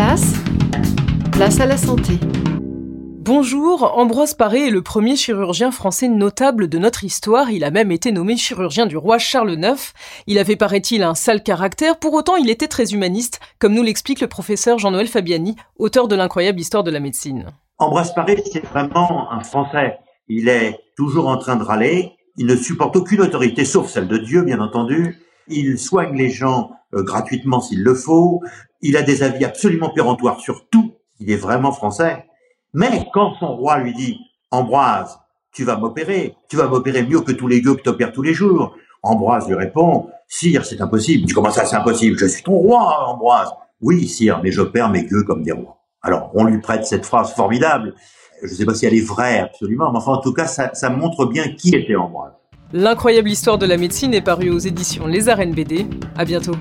place, place à la santé. Bonjour, Ambroise Paré est le premier chirurgien français notable de notre histoire. Il a même été nommé chirurgien du roi Charles IX. Il avait, paraît-il, un sale caractère. Pour autant, il était très humaniste, comme nous l'explique le professeur Jean-Noël Fabiani, auteur de l'incroyable histoire de la médecine. Ambroise Paré, c'est vraiment un Français. Il est toujours en train de râler. Il ne supporte aucune autorité, sauf celle de Dieu, bien entendu. Il soigne les gens gratuitement s'il le faut. Il a des avis absolument péremptoires sur tout. Il est vraiment français. Mais quand son roi lui dit, Ambroise, tu vas m'opérer, tu vas m'opérer mieux que tous les gueux que t'opères tous les jours. Ambroise lui répond, Sire, c'est impossible. Tu comment ça, c'est impossible Je suis ton roi, Ambroise. Oui, sire, mais j'opère mes gueux comme des rois. Alors, on lui prête cette phrase formidable. Je ne sais pas si elle est vraie absolument, mais enfin, en tout cas, ça, ça montre bien qui était Ambroise. L'incroyable histoire de la médecine est parue aux éditions Les Arènes BD. À bientôt.